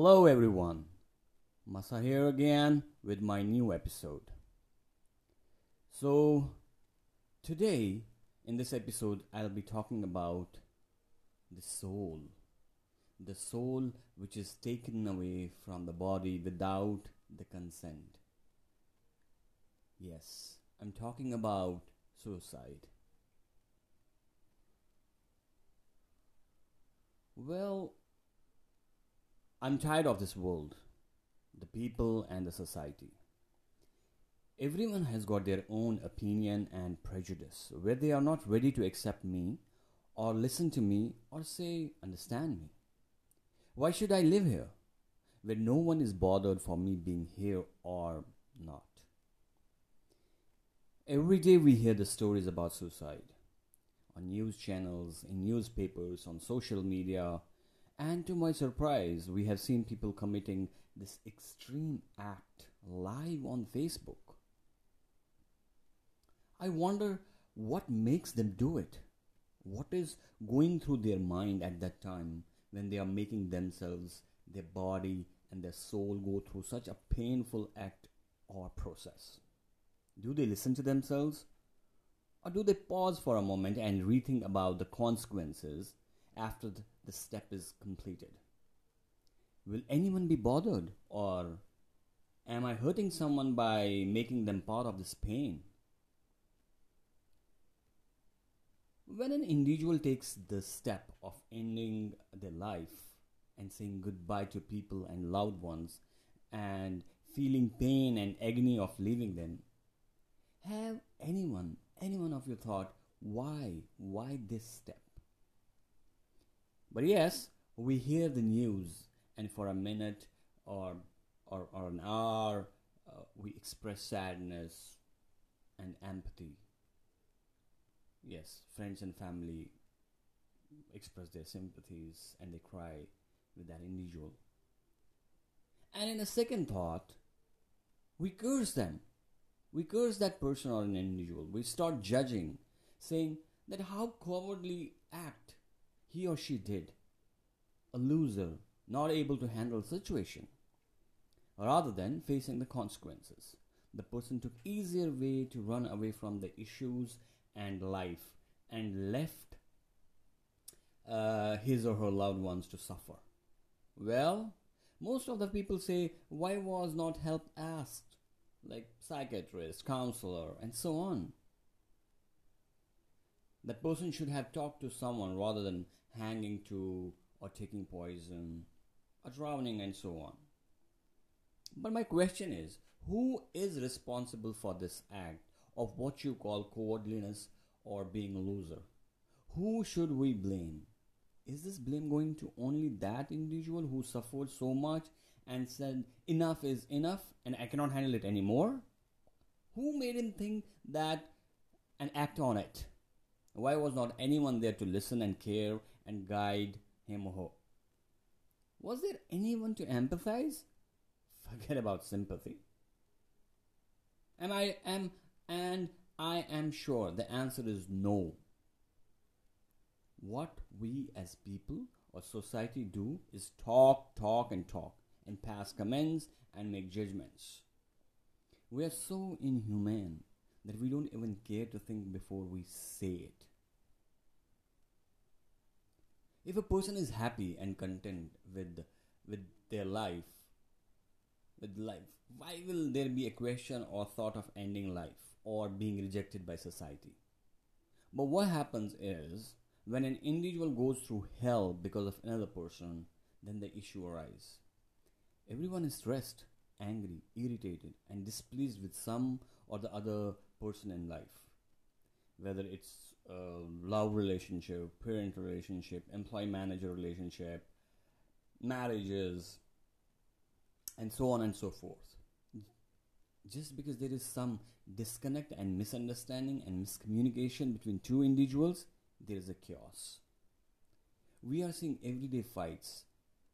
Hello everyone, Masa here again with my new episode. So, today in this episode, I'll be talking about the soul. The soul which is taken away from the body without the consent. Yes, I'm talking about suicide. Well, I'm tired of this world, the people, and the society. Everyone has got their own opinion and prejudice, where they are not ready to accept me, or listen to me, or say, understand me. Why should I live here, where no one is bothered for me being here or not? Every day we hear the stories about suicide on news channels, in newspapers, on social media, and to my surprise, we have seen people committing this extreme act live on Facebook. I wonder what makes them do it. What is going through their mind at that time when they are making themselves, their body, and their soul go through such a painful act or process? Do they listen to themselves? Or do they pause for a moment and rethink about the consequences after the step is completed? Will anyone be bothered? Or am I hurting someone by making them part of this pain? When an individual takes the step of ending their life and saying goodbye to people and loved ones and feeling pain and agony of leaving them, have anyone, anyone of you thought, why, why this step? But yes, we hear the news, and for a minute or, or, or an hour, uh, we express sadness and empathy yes, friends and family express their sympathies and they cry with that individual. And in a second thought, we curse them. We curse that person or an individual. We start judging, saying that how cowardly act he or she did. A loser, not able to handle situation. Rather than facing the consequences. The person took easier way to run away from the issues and life and left uh, his or her loved ones to suffer. Well, most of the people say, why was not help asked? Like psychiatrist, counselor, and so on. That person should have talked to someone rather than hanging to or taking poison or drowning and so on. But my question is who is responsible for this act of what you call cowardliness or being a loser. Who should we blame? Is this blame going to only that individual who suffered so much and said, enough is enough and I cannot handle it anymore? Who made him think that and act on it? Why was not anyone there to listen and care and guide him or her? Was there anyone to empathize? Forget about sympathy. Am I am and I am sure the answer is no. What we as people or society do is talk, talk, and talk, and pass comments and make judgments. We are so inhumane that we don't even care to think before we say it. If a person is happy and content with, with their life, with life, why will there be a question or thought of ending life? or being rejected by society. But what happens is when an individual goes through hell because of another person, then the issue arises. Everyone is stressed, angry, irritated, and displeased with some or the other person in life. Whether it's a love relationship, parent relationship, employee manager relationship, marriages, and so on and so forth just because there is some disconnect and misunderstanding and miscommunication between two individuals, there is a chaos. We are seeing everyday fights,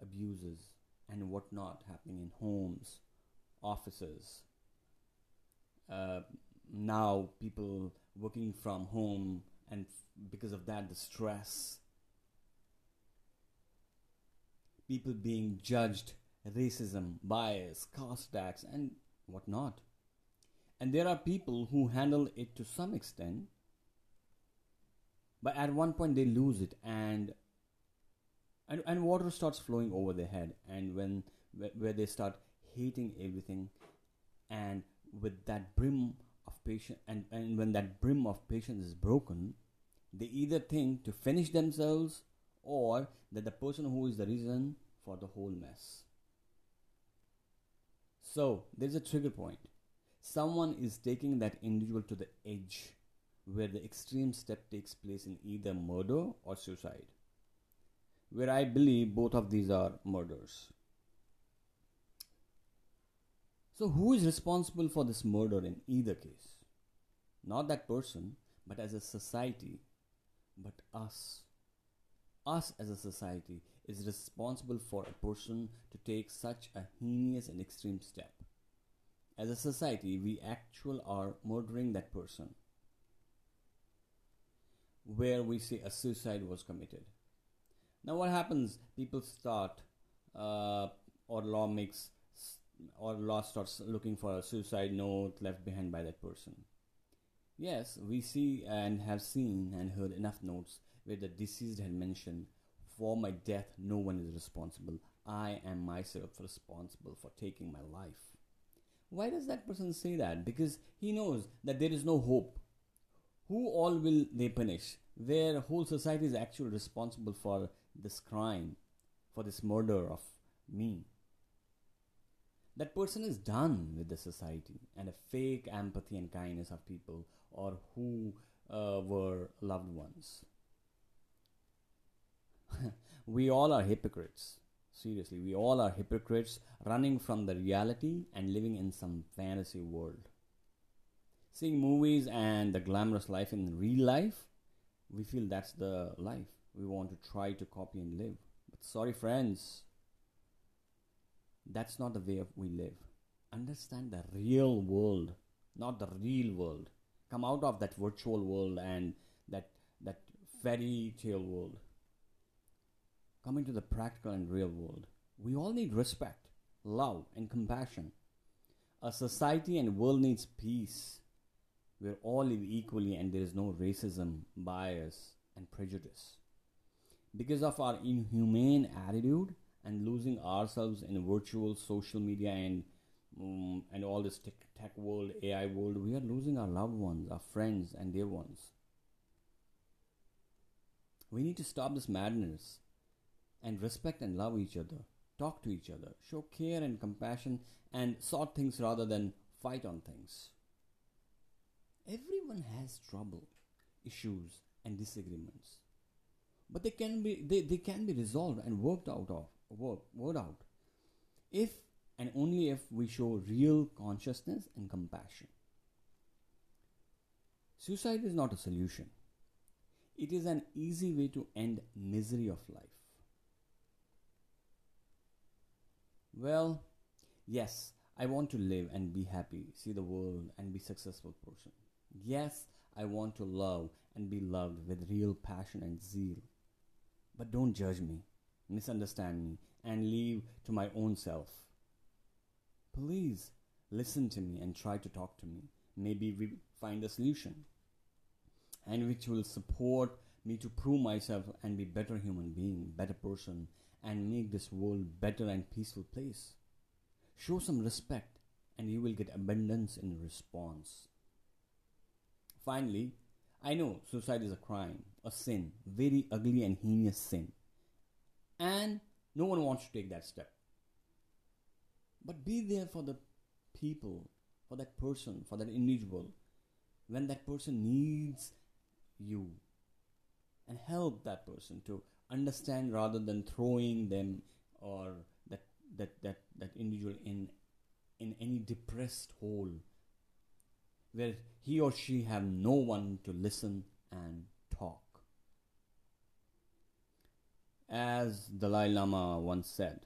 abuses, and whatnot happening in homes, offices. Uh, now, people working from home, and because of that, the stress. People being judged racism, bias, caste tax, and whatnot. And there are people who handle it to some extent, but at one point they lose it and and, and water starts flowing over their head and when where they start hating everything and with that brim patience and, and when that brim of patience is broken they either think to finish themselves or that the person who is the reason for the whole mess. So there's a trigger point. Someone is taking that individual to the edge where the extreme step takes place in either murder or suicide where i believe both of these are murders. So, who is responsible for this murder in either case? Not that person, but as a society, but us. Us as a society is responsible for a person to take such a heinous and extreme step. As a society, we actually are murdering that person. Where we say a suicide was committed. Now, what happens? People start, uh, or law makes or law starts looking for a suicide note left behind by that person. Yes, we see and have seen and heard enough notes where the deceased had mentioned, For my death, no one is responsible. I am myself responsible for taking my life. Why does that person say that? Because he knows that there is no hope. Who all will they punish? Their whole society is actually responsible for this crime, for this murder of me that person is done with the society and a fake empathy and kindness of people or who uh, were loved ones. we all are hypocrites. Seriously, we all are hypocrites running from the reality and living in some fantasy world. Seeing movies and the glamorous life in real life, we feel that's the life we want to try to copy and live. But sorry, friends, that's not the way we live. Understand the real world, not the real world. Come out of that virtual world and that that fairy tale world. Come into the practical and real world. We all need respect, love, and compassion. A society and world needs peace, where all live equally and there is no racism, bias, and prejudice. Because of our inhumane attitude, and losing ourselves in virtual social media and um, and all this tech, tech world, AI world, we are losing our loved ones, our friends, and dear ones. We need to stop this madness and respect and love each other, talk to each other, show care and compassion, and sort things rather than fight on things. Everyone has trouble, issues, and disagreements, but they can be they, they can be resolved and worked out of work, word out if and only if we show real consciousness and compassion. Suicide is not a solution. It is an easy way to end misery of life. Well, yes, I want to live and be happy, see the world and be successful person. Yes, I want to love and be loved with real passion and zeal. But don't judge me misunderstand me, and leave to my own self. Please listen to me and try to talk to me. Maybe we find a solution and which will support me to prove myself and be better human being, better person and make this world better and peaceful place. Show some respect and you will get abundance in response. Finally, I know suicide is a crime, a sin, very ugly and heinous sin and no one wants to take that step. But be there for the people, for that person, for that individual, when that person needs you. And help that person to understand rather than throwing them or that, that, that, that individual in, in any depressed hole where he or she have no one to listen and talk. As Dalai Lama once said,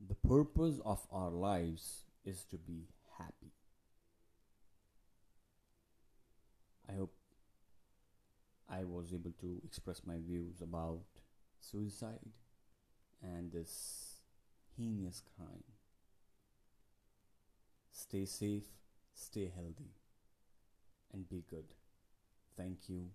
the purpose of our lives is to be happy. I hope I was able to express my views about suicide and this heinous crime. Stay safe, stay healthy, and be good. Thank you